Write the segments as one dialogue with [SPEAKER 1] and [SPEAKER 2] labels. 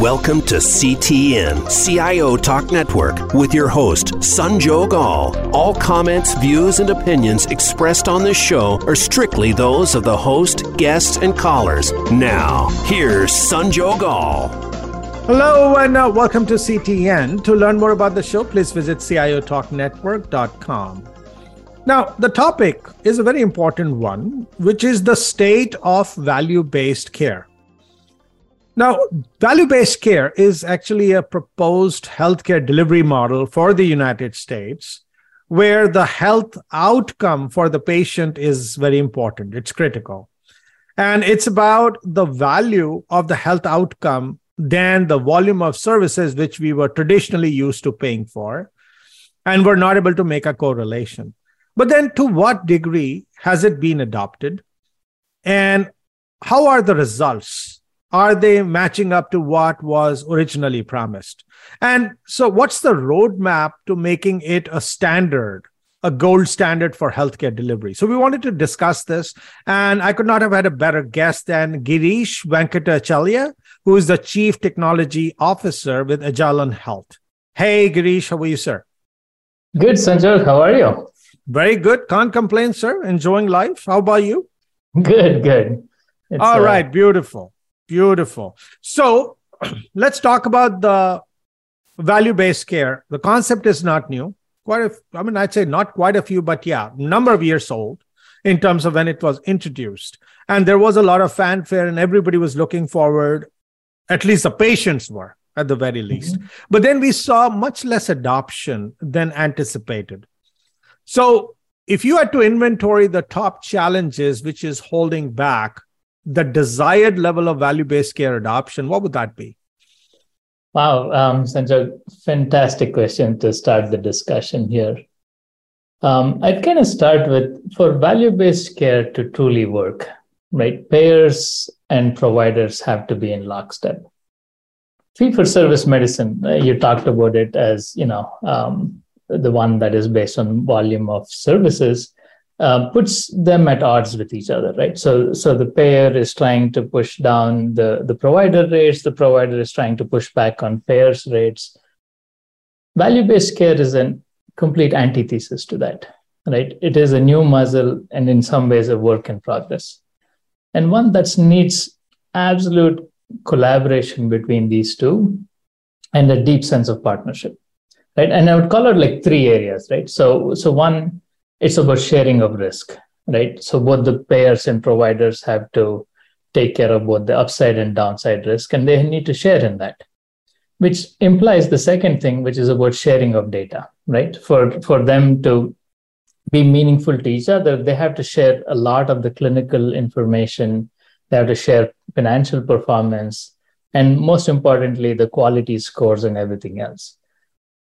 [SPEAKER 1] Welcome to CTN, CIO Talk Network, with your host, Sanjog Aul. All comments, views, and opinions expressed on this show are strictly those of the host, guests, and callers. Now, here's Sanjog Aul.
[SPEAKER 2] Hello and uh, welcome to CTN. To learn more about the show, please visit ciotalknetwork.com. Now, the topic is a very important one, which is the state of value based care. Now, value based care is actually a proposed healthcare delivery model for the United States where the health outcome for the patient is very important. It's critical. And it's about the value of the health outcome than the volume of services which we were traditionally used to paying for. And we're not able to make a correlation. But then, to what degree has it been adopted? And how are the results? Are they matching up to what was originally promised? And so what's the roadmap to making it a standard a gold standard for healthcare delivery? So we wanted to discuss this and i could not have had a better guest than girish Venkatachaliah who is the chief technology officer with agilon health. Hey girish how are you sir?
[SPEAKER 3] Good sanjay. How are you?
[SPEAKER 2] Very good. Can't complain sir. Enjoying life. How about you?
[SPEAKER 3] Good good.
[SPEAKER 2] It's, All uh, beautiful. Beautiful. So let's talk about the value based care. The concept is not new. Quite a, I mean, I'd say not quite a few, but yeah, number of years old in terms of when it was introduced. And there was a lot of fanfare, and everybody was looking forward, at least the patients were at the very least. Mm-hmm. But then we saw much less adoption than anticipated. So if you had to inventory the top challenges which is holding back the desired level of value based care adoption, what would that be?
[SPEAKER 3] Wow, um, Sanjay, fantastic question to start the discussion here. Um, I'd kind of start with for value based care to truly work, right? Payers and providers have to be in lockstep. Fee for service medicine, uh, you talked about it as you know um, the one that is based on volume of services uh, puts them at odds with each other, right? So, so the payer is trying to push down the, the provider rates, the provider is trying to push back on payers' rates. Value based care is a complete antithesis to that, right? It is a new muscle and in some ways a work in progress, and one that needs absolute collaboration between these two and a deep sense of partnership, right? And I would call it like three areas, right? So, so one it's about sharing of risk, right? So both the payers and providers have to take care of both the upside and downside risk, and they need to share in that. Which implies the second thing, which is about sharing of data, right? For for them to be meaningful to each other, they have to share a lot of the clinical information. They have to share financial performance, and most importantly, the quality scores and everything else.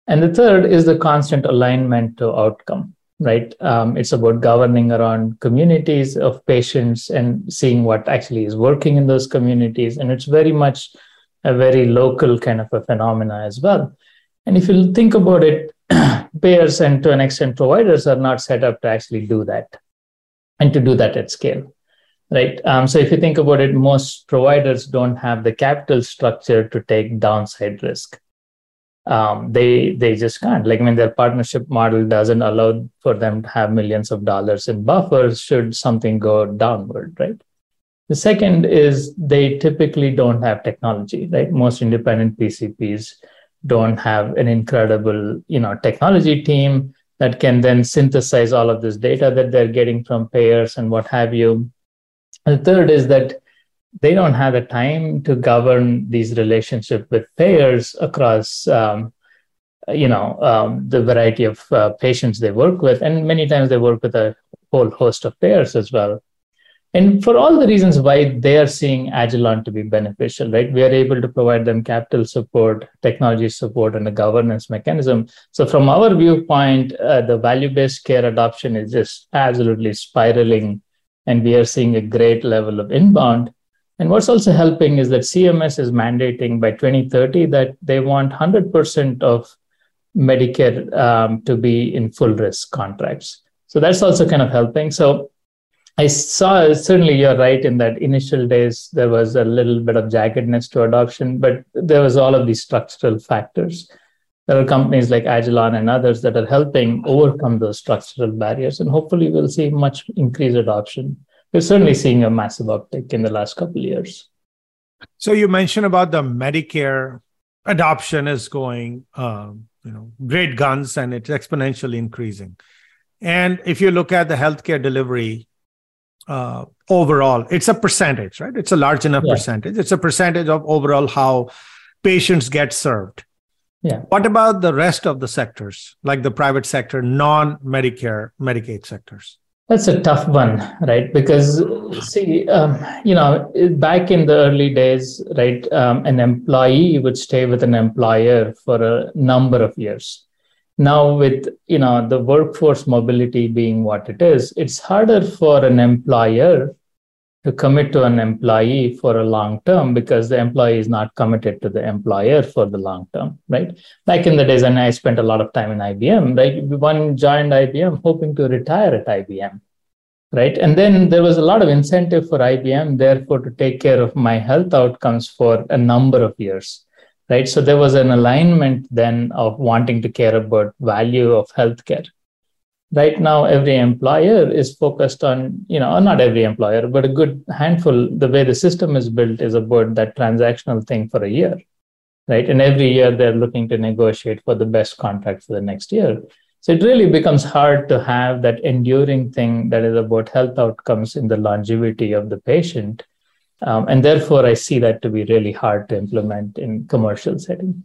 [SPEAKER 3] And the third is the constant alignment to outcome right? Um, it's about governing around communities of patients and seeing what actually is working in those communities. And it's very much a very local kind of a phenomena as well. And if you think about it, payers and to an extent providers are not set up to actually do that and to do that at scale. Right. Um, so if you think about it, most providers don't have the capital structure to take downside risk um, they they just can't. Like I mean, their partnership model doesn't allow for them to have millions of dollars in buffers should something go downward, right? The second is they typically don't have technology, right? Most independent PCPs don't have an incredible, you know, technology team that can then synthesize all of this data that they're getting from payers and what have you. The third is that they don't have the time to govern these relationships with payers across um, you know um, the variety of uh, patients they work with. And many times they work with a whole host of payers as well. And for all the reasons why they are seeing agilon to be beneficial right? We are able to provide them capital support technology support and a governance mechanism. So from our viewpoint uh, the value based care adoption is just absolutely spiraling. And we are seeing a great level of inbound and what's also helping is that CMS is mandating by 2030 that they want 100% of Medicare um, to be in full risk contracts. So that's also kind of helping. So I saw certainly you're right in that initial days there was a little bit of jaggedness to adoption, but there was all of these structural factors. There are companies like Agilon and others that are helping overcome those structural barriers, and hopefully we'll see much increased adoption. We're certainly seeing a massive uptick in the last couple of years.
[SPEAKER 2] So you mentioned about the Medicare adoption is going, um, you know, great guns, and it's exponentially increasing. And if you look at the healthcare delivery uh, overall it's a percentage right it's a large enough yeah. percentage it's a percentage of overall how patients get served
[SPEAKER 3] yeah
[SPEAKER 2] what about the rest of the sectors like the private sector non medicare medicaid sectors
[SPEAKER 3] that's a tough one right? Because see um, you know back in the early days right um, an employee would stay with an employer for a number of years. Now with you know the workforce mobility being what it is it's harder for an employer to commit to an employee for a long term because the employee is not committed to the employer for the long term right? Back in the days and i spent a lot of time in ibm right? One joined ibm hoping to retire at ibm right? And then there was a lot of incentive for ibm therefore to take care of my health outcomes for a number of years right? So there was an alignment then of wanting to care about value of healthcare right now every employer is focused on you know not every employer but a good handful. The way the system is built is about that transactional thing for a year right? And every year they're looking to negotiate for the best contract for the next year. So it really becomes hard to have that enduring thing that is about health outcomes in the longevity of the patient. Um, and therefore, I see that to be really hard to implement in commercial setting.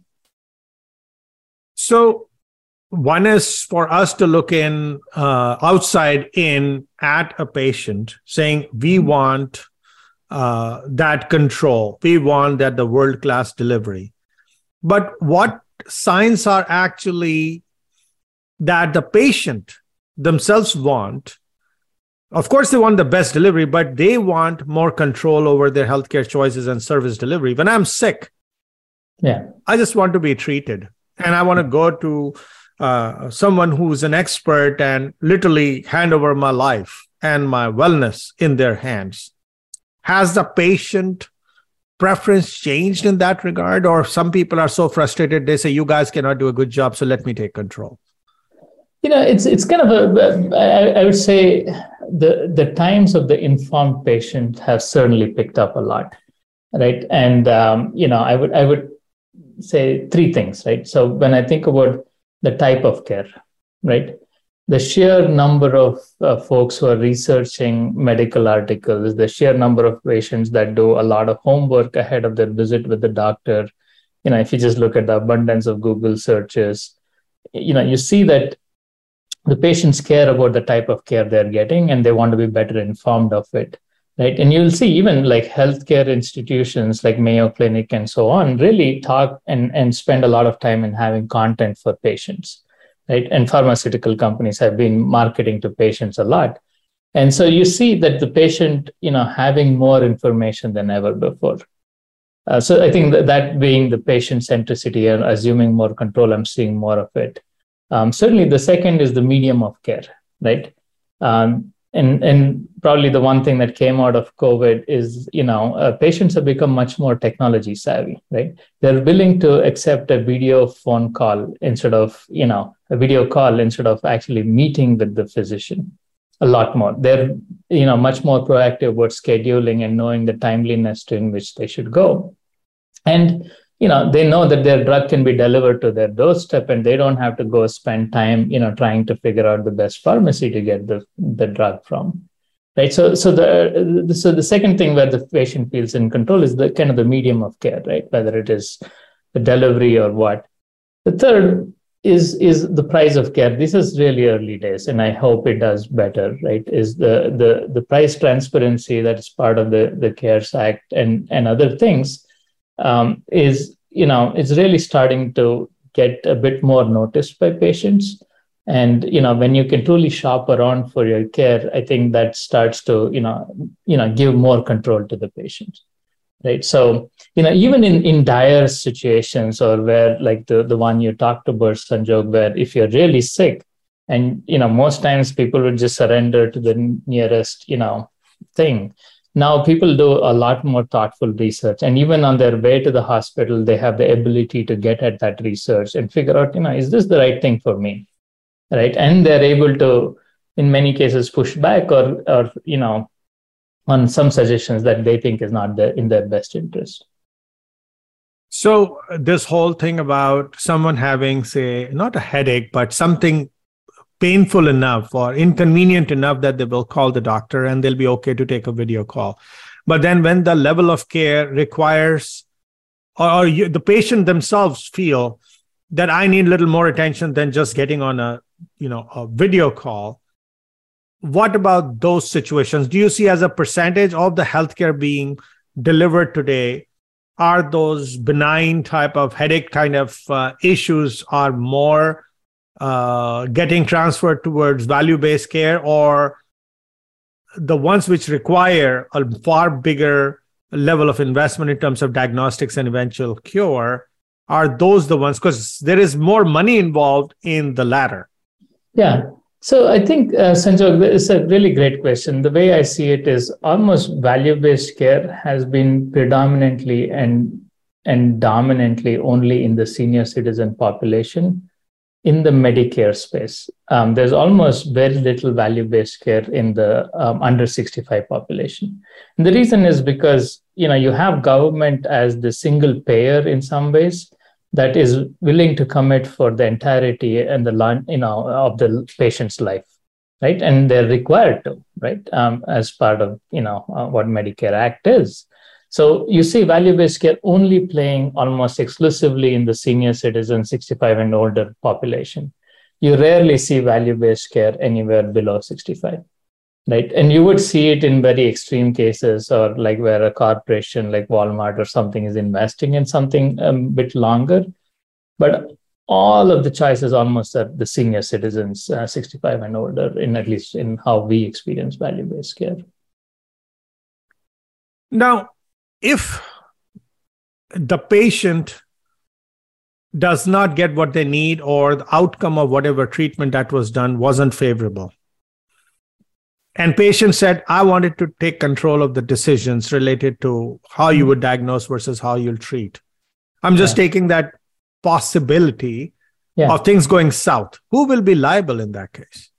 [SPEAKER 2] So, one is for us to look in uh, outside in at a patient, saying we want uh, that control, we want that the world class delivery. But what signs are actually that the patient themselves want of course, they want the best delivery, but they want more control over their healthcare choices and service delivery. When I'm sick,
[SPEAKER 3] yeah,
[SPEAKER 2] I just want to be treated, and I want to go to uh, someone who's an expert and literally hand over my life and my wellness in their hands. Has the patient preference changed in that regard, or some people are so frustrated they say, "You guys cannot do a good job, so let me take control."
[SPEAKER 3] You know, it's it's kind of a. I, would say the the times of the informed patient have certainly picked up a lot, right? And um, you know, I would I would say three things, right? So when I think about the type of care, right? The sheer number of uh, folks who are researching medical articles, the sheer number of patients that do a lot of homework ahead of their visit with the doctor. You know, if you just look at the abundance of Google searches, you know, you see that the patients care about the type of care they're getting and they want to be better informed of it right? And you'll see even like healthcare institutions like mayo clinic and so on really talk and, and spend a lot of time in having content for patients right? And pharmaceutical companies have been marketing to patients a lot. And so you see that the patient you know having more information than ever before. Uh, so i think that, that being the patient centricity and assuming more control i'm seeing more of it. Um, certainly, the second is the medium of care, right? Um, and and probably the one thing that came out of COVID is you know uh, patients have become much more technology savvy, right? They're willing to accept a video phone call instead of you know a video call instead of actually meeting with the physician a lot more. They're you know much more proactive about scheduling and knowing the timeliness to in which they should go. And you know they know that their drug can be delivered to their doorstep and they don't have to go spend time you know trying to figure out the best pharmacy to get the, the drug from right? So so the so the second thing where the patient feels in control is the kind of the medium of care right? Whether it is the delivery or what. The third is is the price of care. This is really early days and i hope it does better right? Is the the the price transparency that is part of the the cares act and and other things um, is you know it's really starting to get a bit more noticed by patients. And you know when you can truly shop around for your care i think that starts to you know you know give more control to the patient right? So you know even in in dire situations or where like the the one you talked about sanjog where if you're really sick and you know most times people would just surrender to the nearest you know thing now people do a lot more thoughtful research and even on their way to the hospital they have the ability to get at that research and figure out you know is this the right thing for me? Right? And they're able to in many cases push back or or you know on some suggestions that they think is not the, in their best interest.
[SPEAKER 2] So uh, this whole thing about someone having say not a headache but something painful enough or inconvenient enough that they will call the doctor and they'll be okay to take a video call. But then when the level of care requires, or, or you, the patient themselves feel that I need a little more attention than just getting on a, you know, a video call. What about those situations? Do you see as a percentage of the healthcare being delivered today? Are those benign type of headache kind of uh, issues are more uh, getting transferred towards value based care or the ones which require a far bigger level of investment in terms of diagnostics and eventual cure are those the ones because there is more money involved in the latter.
[SPEAKER 3] Yeah. So i think uh, sanjog it's a really great question. The way i see it is almost value based care has been predominantly and and dominantly only in the senior citizen population in the Medicare space. Um, there's almost very little value based care in the um, under 65 population. And the reason is because you know you have government as the single payer in some ways that is willing to commit for the entirety and the you know of the patient's life right and they're required to right um, as part of you know uh, what medicare act is so you see value based care only playing almost exclusively in the senior citizen 65 and older population. You rarely see value based care anywhere below 65. Right. And you would see it in very extreme cases or like where a corporation like Walmart or something is investing in something a bit longer. But all of the choices almost are the senior citizens, uh, 65 and older, in at least in how we experience value based care.
[SPEAKER 2] Now, if the patient does not get what they need or the outcome of whatever treatment that was done wasn't favorable. And patient said i wanted to take control of the decisions related to how you would mm-hmm. diagnose versus how you'll treat. I'm just yeah. taking that possibility yeah. of things going south. Who will be liable in that case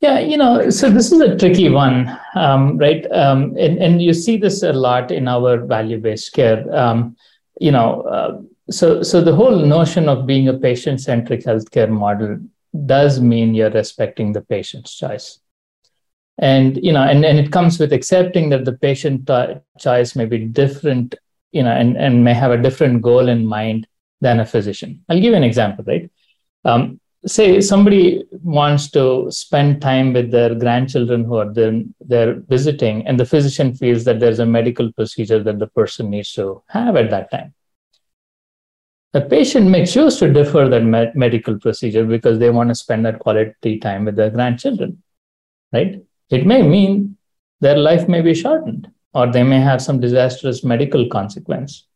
[SPEAKER 3] yeah, you know, so this is a tricky one, um, right? Um, and, and you see this a lot in our value-based care. Um, you know, uh, so so the whole notion of being a patient-centric healthcare model does mean you're respecting the patient's choice. And you know, and, and it comes with accepting that the patient t- choice may be different, you know, and, and may have a different goal in mind than a physician. I'll give you an example, right? Um, say somebody wants to spend time with their grandchildren who are then they're visiting and the physician feels that there's a medical procedure that the person needs to have at that time. The patient may choose to defer that med- medical procedure because they want to spend that quality time with their grandchildren right? It may mean their life may be shortened or they may have some disastrous medical consequence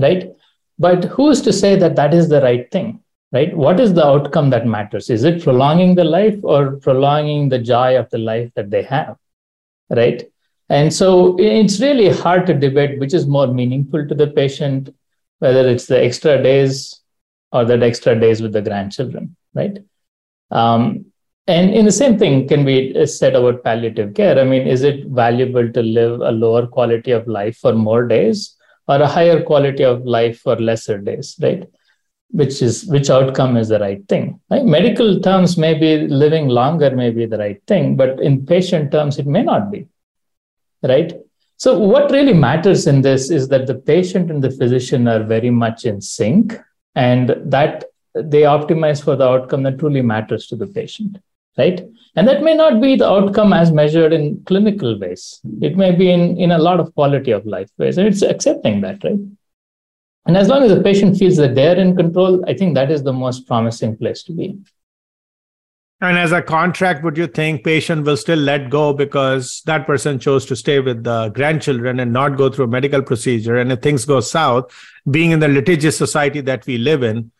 [SPEAKER 3] right? But who's to say that that is the right thing right? What is the outcome that matters? Is it prolonging the life or prolonging the joy of the life that they have, right? And so it's really hard to debate which is more meaningful to the patient, whether it's the extra days or that extra days with the grandchildren, right? Um, and in the same thing can be said about palliative care. I mean, is it valuable to live a lower quality of life for more days or a higher quality of life for lesser days, right? Which is which outcome is the right thing right? medical terms may be living longer may be the right thing but in patient terms it may not be right? So what really matters in this is that the patient and the physician are very much in sync and that they optimize for the outcome that truly matters to the patient right? And that may not be the outcome as measured in clinical ways. It may be in in a lot of quality of life ways and it's accepting that right and as long as the patient feels that they're in control, I think that is the most promising place to be.
[SPEAKER 2] And as a contract, would you think patient will still let go because that person chose to stay with the grandchildren and not go through a medical procedure? And if things go south, being in the litigious society that we live in,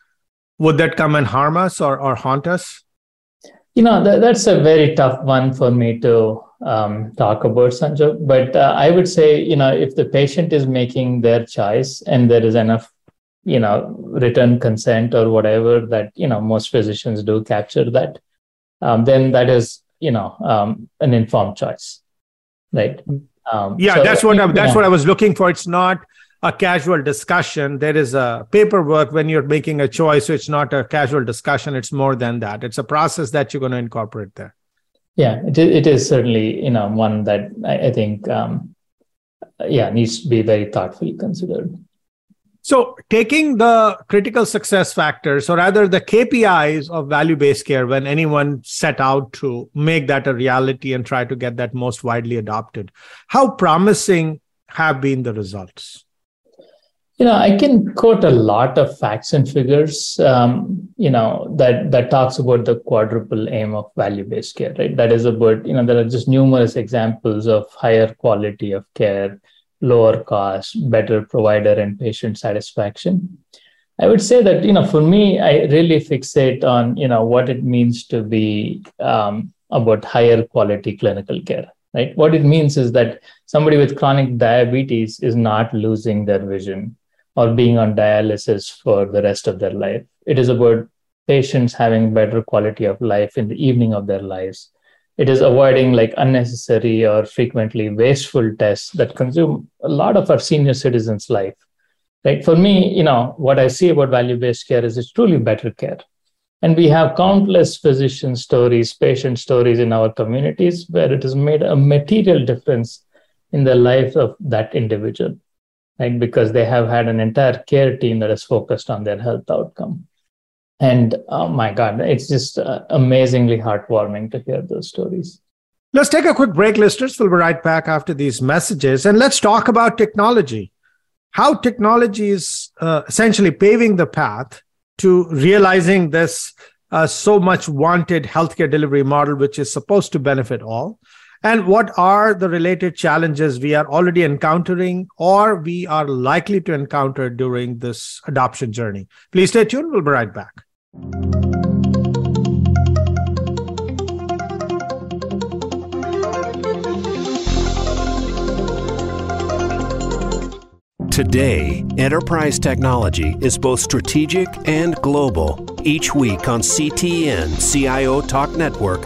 [SPEAKER 2] would that come and harm us or, or haunt us?
[SPEAKER 3] You know, that, that's a very tough one for me to um, talk about, Sanjog. But uh, I would say, you know, if the patient is making their choice and there is enough, you know, written consent or whatever that, you know, most physicians do capture that, um, then that is, you know, um, an informed choice, right?
[SPEAKER 2] Um, yeah, so, that's what I, that's know, what I was looking for. It's not a casual discussion. There is a paperwork when you're making a choice. So it's not a casual discussion. It's more than that. It's a process that you're going to incorporate there.
[SPEAKER 3] Yeah, it, it is certainly you know one that I, I think um, yeah needs to be very thoughtfully considered.
[SPEAKER 2] So, taking the critical success factors, or rather the KPIs of value based care, when anyone set out to make that a reality and try to get that most widely adopted, how promising have been the results?
[SPEAKER 3] You know, I can quote a lot of facts and figures. Um, you know that that talks about the quadruple aim of value-based care. Right, that is about you know there are just numerous examples of higher quality of care, lower cost, better provider and patient satisfaction. I would say that you know for me, I really fixate on you know what it means to be um, about higher quality clinical care. Right, what it means is that somebody with chronic diabetes is not losing their vision or being on dialysis for the rest of their life. It is about patients having better quality of life in the evening of their lives. It is avoiding like unnecessary or frequently wasteful tests that consume a lot of our senior citizens' life. Right. For me, you know, what I see about value-based care is it's truly better care. And we have countless physician stories, patient stories in our communities where it has made a material difference in the life of that individual right? Because they have had an entire care team that is focused on their health outcome. And oh my God, it's just uh, amazingly heartwarming to hear those stories.
[SPEAKER 2] Let's take a quick break, listeners. We'll be right back after these messages. And let's talk about technology. How technology is uh, essentially paving the path to realizing this uh, so much wanted healthcare delivery model, which is supposed to benefit all. And what are the related challenges we are already encountering or we are likely to encounter during this adoption journey? Please stay tuned. We'll be right back.
[SPEAKER 1] Today, enterprise technology is both strategic and global. Each week on CTN CIO Talk Network,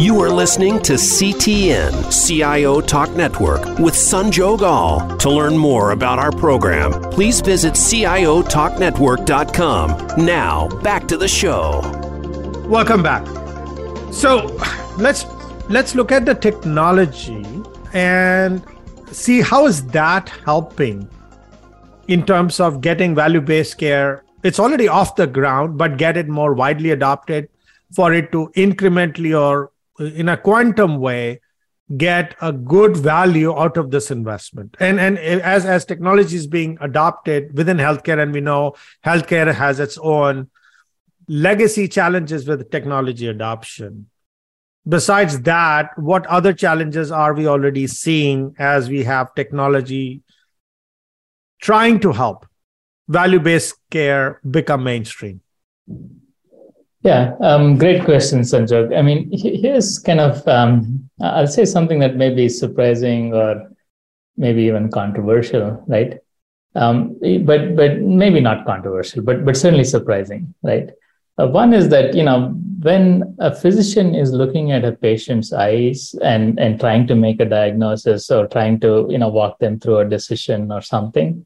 [SPEAKER 1] You are listening to CTN CIO Talk Network with Sanjog Aul. To learn more about our program, please visit CIOTalkNetwork.com. Now, back to the show.
[SPEAKER 2] Welcome back. So, let's let's look at the technology and see how is that helping in terms of getting value-based care. It's already off the ground, but get it more widely adopted for it to incrementally or in a quantum way get a good value out of this investment. And and as as technology is being adopted within healthcare and we know healthcare has its own legacy challenges with technology adoption. Besides that what other challenges are we already seeing as we have technology trying to help value based care become mainstream
[SPEAKER 3] yeah, um, great question, Sanjog. I mean, here's kind of, um, I'll say something that may be surprising or maybe even controversial, right? Um, but but maybe not controversial, but but certainly surprising, right? Uh, one is that you know when a physician is looking at a patient's eyes and and trying to make a diagnosis or trying to you know walk them through a decision or something,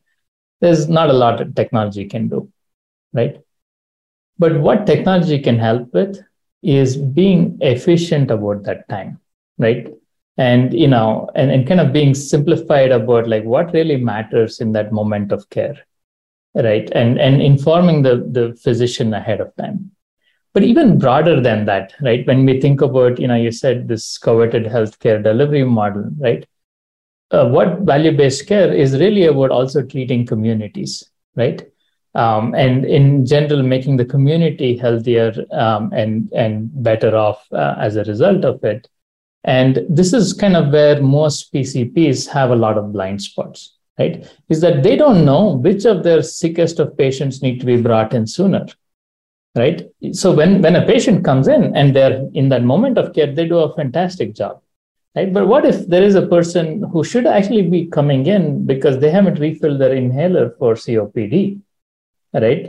[SPEAKER 3] there's not a lot that technology can do, right? But what technology can help with is being efficient about that time, right? And you know, and, and kind of being simplified about like what really matters in that moment of care. right? And and informing the the physician ahead of time. But even broader than that, right? When we think about, you know, you said this coveted healthcare delivery model, right? Uh, what value-based care is really about also treating communities, right? Um, and in general, making the community healthier um, and and better off uh, as a result of it. And this is kind of where most PCPs have a lot of blind spots, right? Is that they don't know which of their sickest of patients need to be brought in sooner right so when when a patient comes in and they're in that moment of care they do a fantastic job right but what if there is a person who should actually be coming in because they haven't refilled their inhaler for copd right?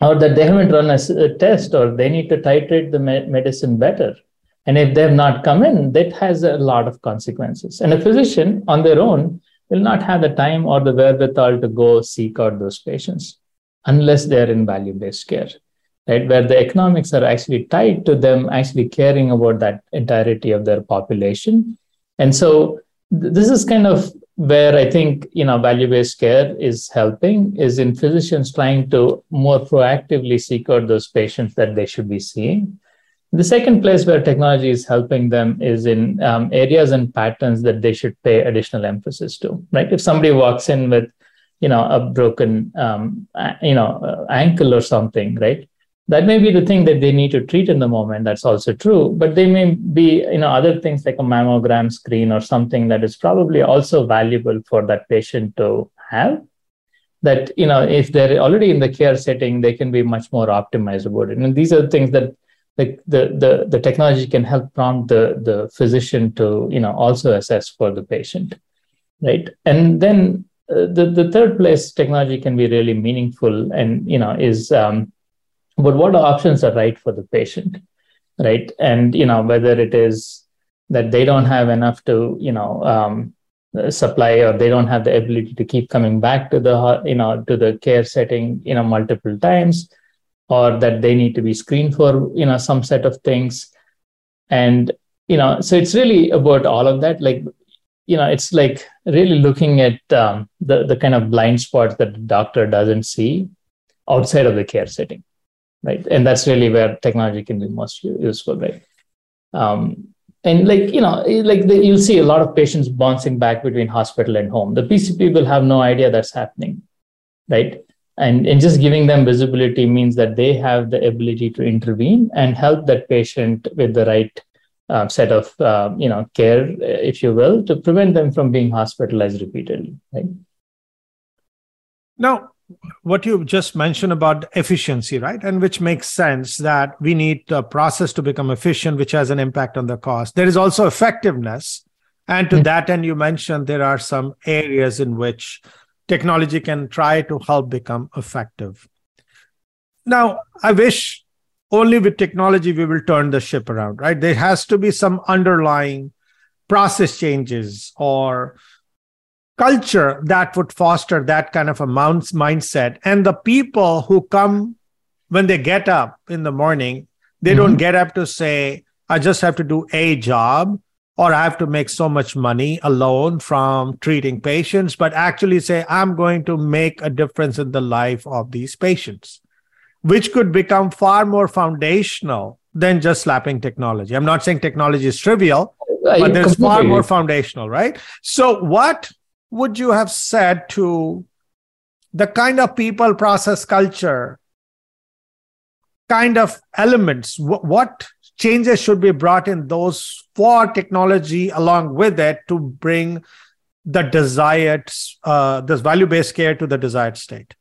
[SPEAKER 3] Or that they haven't run a, a test or they need to titrate the me- medicine better. And if they have not come in that has a lot of consequences. And a physician on their own will not have the time or the wherewithal to go seek out those patients unless they're in value based care right? Where the economics are actually tied to them actually caring about that entirety of their population. And so th- this is kind of where i think you know value based care is helping is in physicians trying to more proactively seek out those patients that they should be seeing. The second place where technology is helping them is in um, areas and patterns that they should pay additional emphasis to right? If somebody walks in with you know a broken um, you know ankle or something right that may be the thing that they need to treat in the moment that's also true but they may be you know other things like a mammogram screen or something that is probably also valuable for that patient to have. That you know if they're already in the care setting they can be much more optimized about it. And these are things that like the the the technology can help prompt the the physician to you know also assess for the patient right? And then uh, the the third place technology can be really meaningful and you know is um, but what options are right for the patient right? And you know whether it is that they don't have enough to you know um, supply or they don't have the ability to keep coming back to the you know to the care setting you know multiple times or that they need to be screened for you know some set of things. And you know so it's really about all of that. Like you know it's like really looking at um, the the kind of blind spots that the doctor doesn't see outside of the care setting right? And that's really where technology can be most useful right? Um, and like you know like the, you'll see a lot of patients bouncing back between hospital and home. The pcp will have no idea that's happening right? And, and just giving them visibility means that they have the ability to intervene and help that patient with the right uh, set of uh, you know care if you will to prevent them from being hospitalized repeatedly right?
[SPEAKER 2] Now what you just mentioned about efficiency, right? And which makes sense that we need the process to become efficient, which has an impact on the cost. There is also effectiveness. And to mm-hmm. that end, you mentioned there are some areas in which technology can try to help become effective. Now, I wish only with technology we will turn the ship around, right? There has to be some underlying process changes or culture that would foster that kind of a mindset. And the people who come when they get up in the morning, they mm-hmm. don't get up to say, I just have to do a job or I have to make so much money alone from treating patients, but actually say, I'm going to make a difference in the life of these patients, which could become far more foundational than just slapping technology. I'm not saying technology is trivial, but there's far more foundational, right? So, what would you have said to the kind of people process culture kind of elements what changes should be brought in those for technology along with it to bring the desired uh, this value based care to the desired state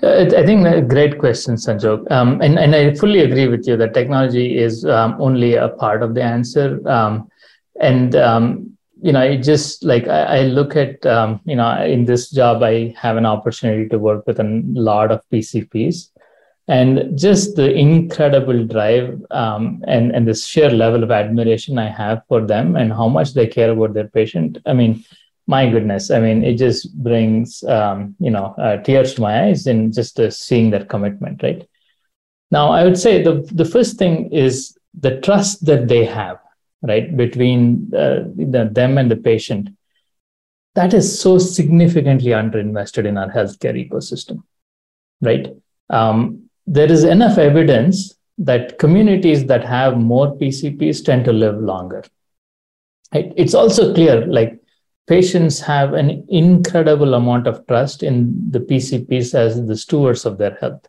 [SPEAKER 3] I think a great question, Sanjog. Um, and, and I fully agree with you that technology is um, only a part of the answer. Um, and um, you know, it just like I, I look at, um, you know, in this job, I have an opportunity to work with a lot of PCPs and just the incredible drive um, and, and the sheer level of admiration I have for them and how much they care about their patient. I mean, my goodness, I mean, it just brings, um, you know, uh, tears to my eyes in just uh, seeing that commitment, right? Now, I would say the, the first thing is the trust that they have right between uh, the, them and the patient that is so significantly underinvested in our healthcare ecosystem, right? Um, there is enough evidence that communities that have more PCPs tend to live longer. Right? It's also clear, like patients have an incredible amount of trust in the PCPs as the stewards of their health.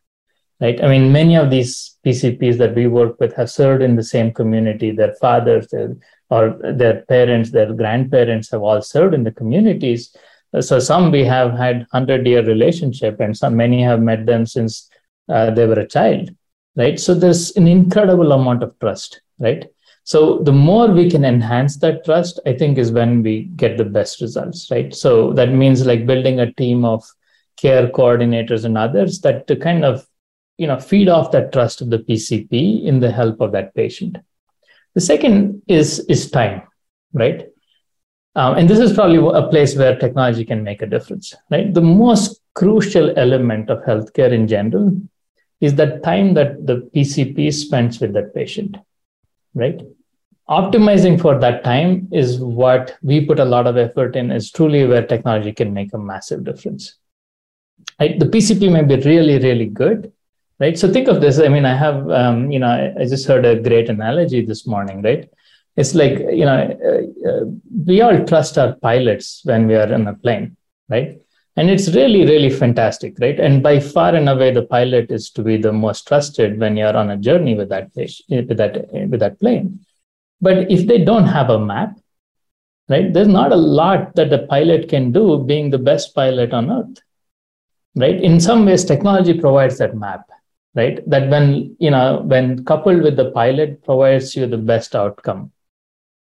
[SPEAKER 3] Right? I mean, many of these PCPs that we work with have served in the same community. Their fathers, their or their parents, their grandparents have all served in the communities. So some we have had hundred year relationship, and some many have met them since uh, they were a child, right? So there's an incredible amount of trust, right? So the more we can enhance that trust, I think is when we get the best results, right? So that means like building a team of care coordinators and others that to kind of you know feed off that trust of the PCP in the help of that patient. The second is, is time, right? Um, and this is probably a place where technology can make a difference, right? The most crucial element of healthcare in general is that time that the PCP spends with that patient, right? Optimizing for that time is what we put a lot of effort in, is truly where technology can make a massive difference. Right? The PCP may be really, really good, right? So think of this i mean i have um, you know I, I, just heard a great analogy this morning right? It's like you know uh, uh, we all trust our pilots when we are in a plane right? And it's really really fantastic right? And by far and away the pilot is to be the most trusted when you're on a journey with that with that with that plane. But if they don't have a map right there's not a lot that the pilot can do being the best pilot on earth right? In some ways technology provides that map right? That when you know when coupled with the pilot provides you the best outcome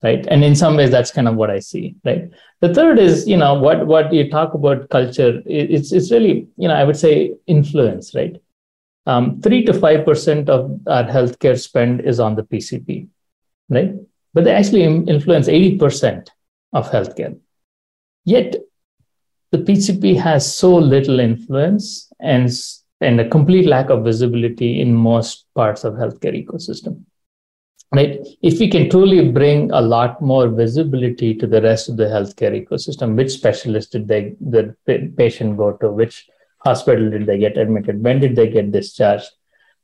[SPEAKER 3] right? And in some ways that's kind of what i see right? The third is you know what what you talk about culture it's it's really you know i would say influence right? Um, 3 to 5% of our healthcare spend is on the pcp right? But they actually influence 80% of healthcare. Yet the pcp has so little influence and and a complete lack of visibility in most parts of healthcare ecosystem right? If we can truly bring a lot more visibility to the rest of the healthcare ecosystem which specialist did they the patient go to which hospital did they get admitted when did they get discharged?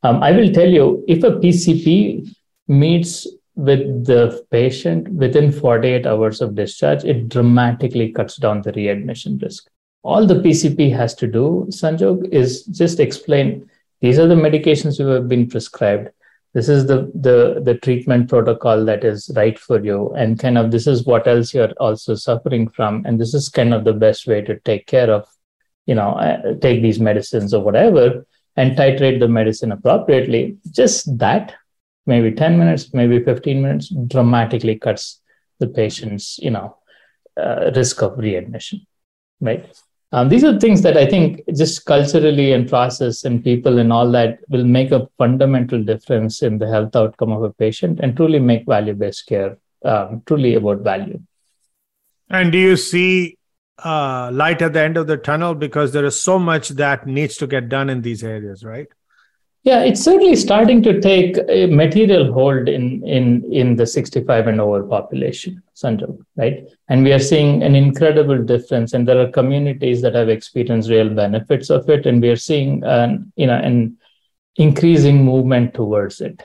[SPEAKER 3] Um, i will tell you if a pcp meets with the patient within 48 hours of discharge it dramatically cuts down the readmission risk all the PCP has to do, Sanjog, is just explain these are the medications you have been prescribed. This is the, the, the treatment protocol that is right for you. And kind of this is what else you're also suffering from. And this is kind of the best way to take care of, you know, uh, take these medicines or whatever and titrate the medicine appropriately. Just that, maybe 10 minutes, maybe 15 minutes, dramatically cuts the patient's, you know, uh, risk of readmission, right? Um, these are things that I think just culturally and process and people and all that will make a fundamental difference in the health outcome of a patient and truly make value based care um, truly about value.
[SPEAKER 2] And do you see uh, light at the end of the tunnel? Because there is so much that needs to get done in these areas, right?
[SPEAKER 3] Yeah, it's certainly starting to take a material hold in in in the 65 and over population, Sanjay, right? And we are seeing an incredible difference, and there are communities that have experienced real benefits of it, and we are seeing an you know an increasing movement towards it,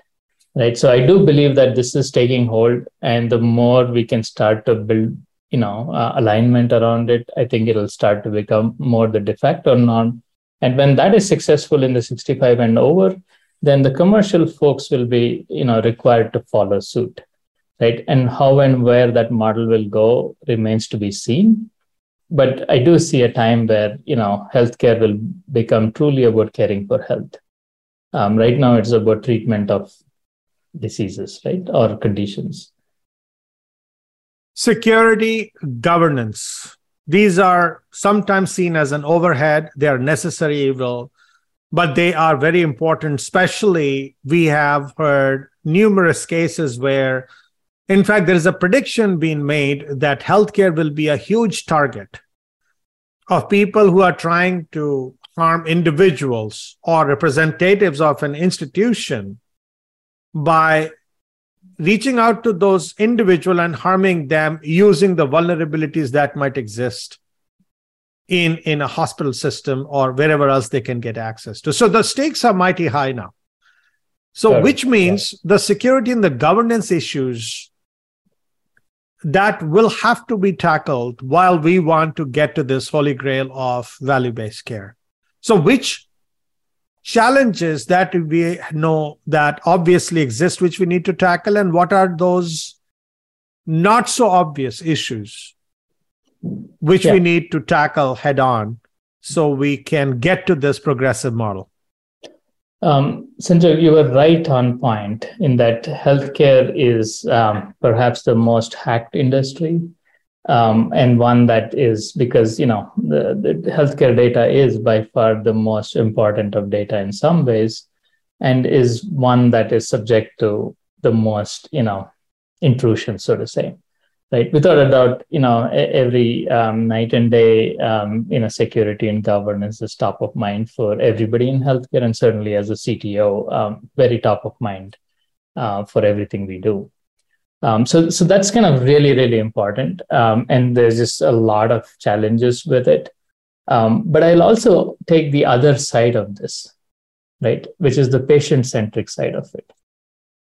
[SPEAKER 3] right? So I do believe that this is taking hold, and the more we can start to build you know uh, alignment around it, I think it'll start to become more the de facto norm and when that is successful in the 65 and over, then the commercial folks will be, you know, required to follow suit, right? And how and where that model will go remains to be seen. But I do see a time where, you know, healthcare will become truly about caring for health. Um, right now, it's about treatment of diseases, right, or conditions.
[SPEAKER 2] Security governance these are sometimes seen as an overhead, they are necessary evil, but they are very important. Especially, we have heard numerous cases where, in fact, there is a prediction being made that healthcare will be a huge target of people who are trying to harm individuals or representatives of an institution by reaching out to those individual and harming them using the vulnerabilities that might exist in in a hospital system or wherever else they can get access to. So the stakes are mighty high now. So sure. which means the security and the governance issues that will have to be tackled while we want to get to this holy grail of value based care. So which challenges that we know that obviously exist which we need to tackle and what are those not so obvious issues which yeah. we need to tackle head on so we can get to this progressive model
[SPEAKER 3] um, Sanjog, you were right on point in that healthcare is um, perhaps the most hacked industry, um, and one that is because you know the, the healthcare data is by far the most important of data in some ways, and is one that is subject to the most you know intrusion, so to say right? Without a doubt you know every um, night and day um, you know security and governance is top of mind for everybody in healthcare and certainly as a cto um, very top of mind uh, for everything we do um, so so that's kind of really really important um, and there's just a lot of challenges with it um, but i'll also take the other side of this right which is the patient centric side of it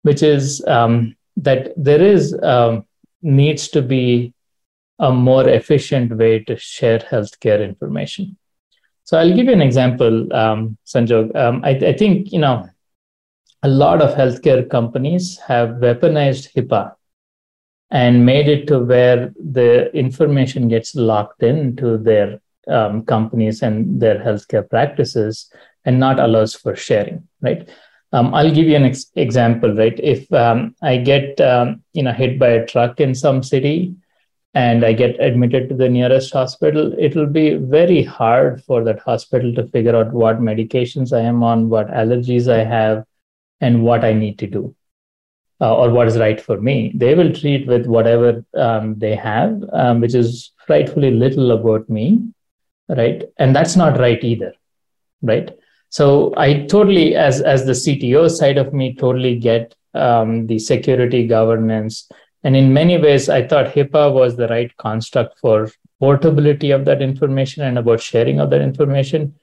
[SPEAKER 3] which is that there is needs to be a more efficient way to share healthcare information. So I'll give you an example, um, Sanjog. Um, I, I, think you know a lot of healthcare companies have weaponized HIPAA and made it to where the information gets locked into their um, companies and their healthcare practices and not allows for sharing. Right. Um, I'll give you an ex- example, right? If um, I get um, you know hit by a truck in some city and I get admitted to the nearest hospital, it'll be very hard for that hospital to figure out what medications I am on, what allergies I have, and what I need to do. Uh, or what is right for me. They will treat with whatever um, they have, um, which is frightfully little about me, right? And that's not right either, right? So I totally, as as the CTO side of me, totally get um, the security governance. And in many ways, I thought HIPAA was the right construct for portability of that information and about sharing of that information.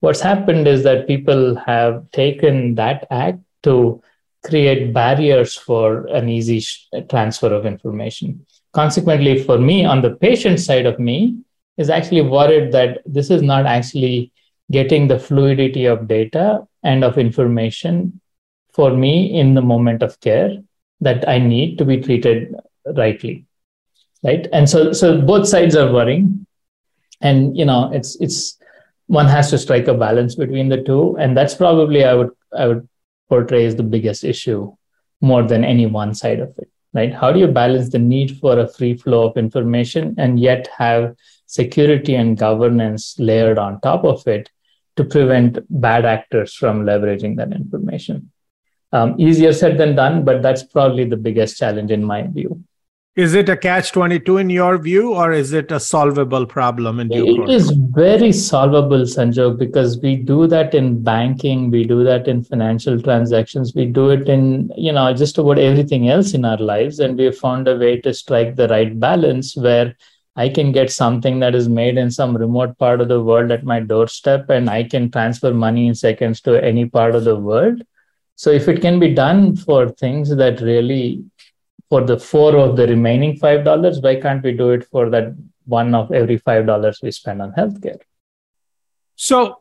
[SPEAKER 3] What's happened is that people have taken that act to create barriers for an easy sh- transfer of information. Consequently, for me, on the patient side of me, is actually worried that this is not actually getting the fluidity of data and of information for me in the moment of care that I need to be treated rightly. Right. And so so both sides are worrying. And you know, it's it's one has to strike a balance between the two. And that's probably I would I would portray as the biggest issue more than any one side of it. Right. How do you balance the need for a free flow of information and yet have security and governance layered on top of it to prevent bad actors from leveraging that information. Um, easier said than done, but that's probably the biggest challenge in my view.
[SPEAKER 2] Is it a catch 22 in your view, or is it a solvable problem in due
[SPEAKER 3] It course? is very solvable, Sanjog, because we do that in banking, we do that in financial transactions, we do it in, you know, just about everything else in our lives. And we have found a way to strike the right balance where I can get something that is made in some remote part of the world at my doorstep, and I can transfer money in seconds to any part of the world. So, if it can be done for things that really, for the four of the remaining five dollars, why can't we do it for that one of every five dollars we spend on healthcare?
[SPEAKER 2] So,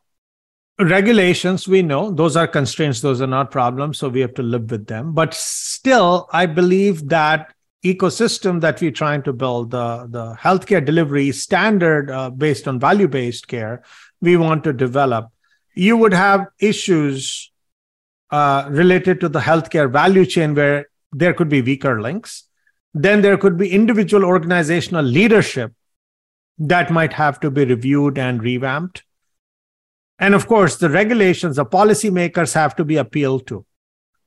[SPEAKER 2] regulations we know those are constraints those are not problems so we have to live with them but still i believe that ecosystem that we're trying to build, the, the healthcare delivery standard uh, based on value based care, we want to develop. You would have issues uh, related to the healthcare value chain where there could be weaker links. Then there could be individual organizational leadership that might have to be reviewed and revamped. And of course, the regulations, the policymakers have to be appealed to.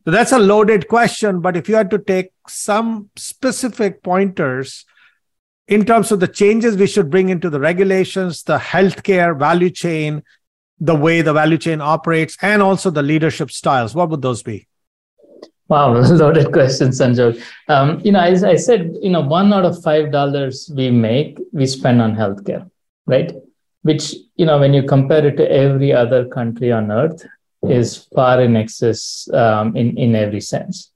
[SPEAKER 2] So that's a loaded question, but if you had to take some specific pointers in terms of the changes we should bring into the regulations, the healthcare value chain, the way the value chain operates, and also the leadership styles, what would those be?
[SPEAKER 3] Wow, loaded question, Sanjog. Um, you know, as I said, you know, one out of five dollars we make, we spend on healthcare, right? which you know when you compare it to every other country on earth is far in excess um, in in every sense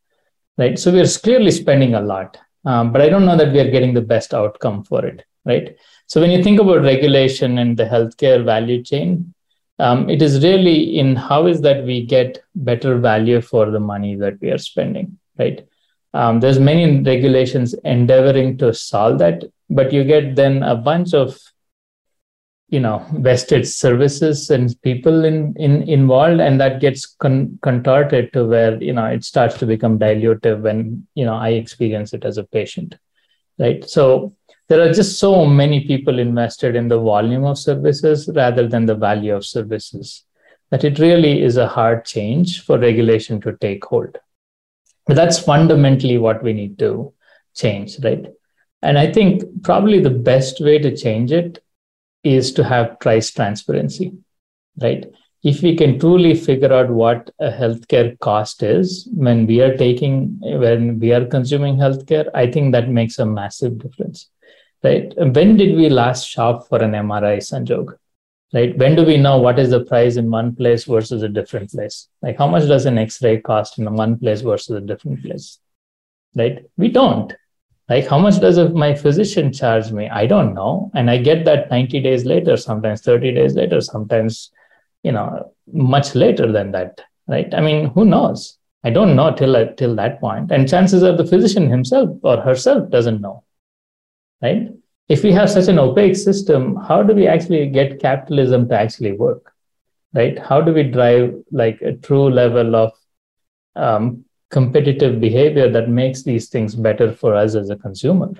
[SPEAKER 3] right so we're clearly spending a lot um, but i don't know that we are getting the best outcome for it right so when you think about regulation and the healthcare value chain um, it is really in how is that we get better value for the money that we are spending right? Um, there's many regulations endeavoring to solve that but you get then a bunch of you know vested services and people in, in involved and that gets con- contorted to where you know it starts to become dilutive when you know i experience it as a patient right? So there are just so many people invested in the volume of services rather than the value of services that it really is a hard change for regulation to take hold. But that's fundamentally what we need to change right? And i think probably the best way to change it is to have price transparency, right? If we can truly figure out what a healthcare cost is when we are taking, when we are consuming healthcare, I think that makes a massive difference, right? When did we last shop for an MRI, Sanjog? Right? When do we know what is the price in one place versus a different place? Like how much does an X-ray cost in one place versus a different place? Right? We don't like how much does my physician charge me i don't know and i get that 90 days later sometimes 30 days later sometimes you know much later than that right i mean who knows i don't know till till that point and chances are the physician himself or herself doesn't know right? If we have such an opaque system how do we actually get capitalism to actually work right? How do we drive like a true level of um, competitive behavior that makes these things better for us as a consumer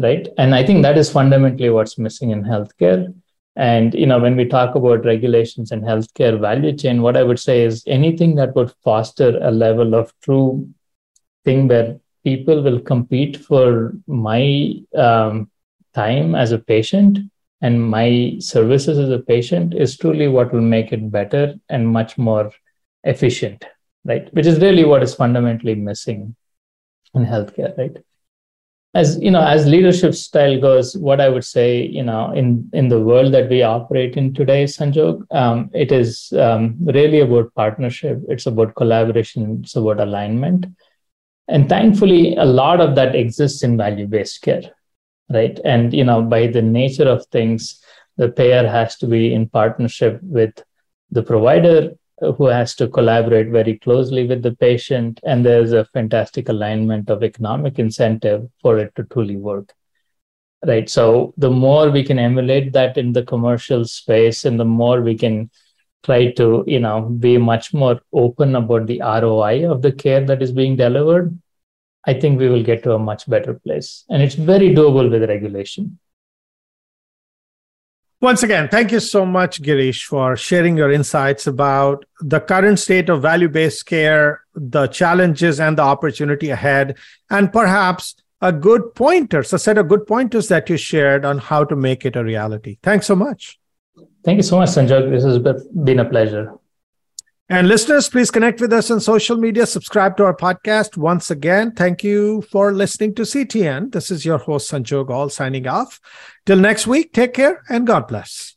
[SPEAKER 3] right? And i think that is fundamentally what's missing in healthcare. And you know when we talk about regulations and healthcare value chain what i would say is anything that would foster a level of true thing where people will compete for my um, time as a patient and my services as a patient is truly what will make it better and much more efficient right? Which is really what is fundamentally missing in healthcare, right? As you know, as leadership style goes, what I would say, you know, in in the world that we operate in today, Sanjog, um, it is um, really about partnership. It's about collaboration. It's about alignment, and thankfully, a lot of that exists in value-based care, right? And you know, by the nature of things, the payer has to be in partnership with the provider uh, who has to collaborate very closely with the patient and there's a fantastic alignment of economic incentive for it to truly work right so the more we can emulate that in the commercial space and the more we can try to you know be much more open about the roi of the care that is being delivered i think we will get to a much better place and it's very doable with regulation
[SPEAKER 2] once again, thank you so much, Girish, for sharing your insights about the current state of value based care, the challenges and the opportunity ahead, and perhaps a good pointers, a set of good pointers that you shared on how to make it a reality. Thanks so much.
[SPEAKER 3] Thank you so much, Sanjog. This has been a pleasure.
[SPEAKER 2] And listeners, please connect with us on social media. Subscribe to our podcast. Once again, thank you for listening to CTN. This is your host, Sanjog Aul, signing off. Till next week, take care and God bless.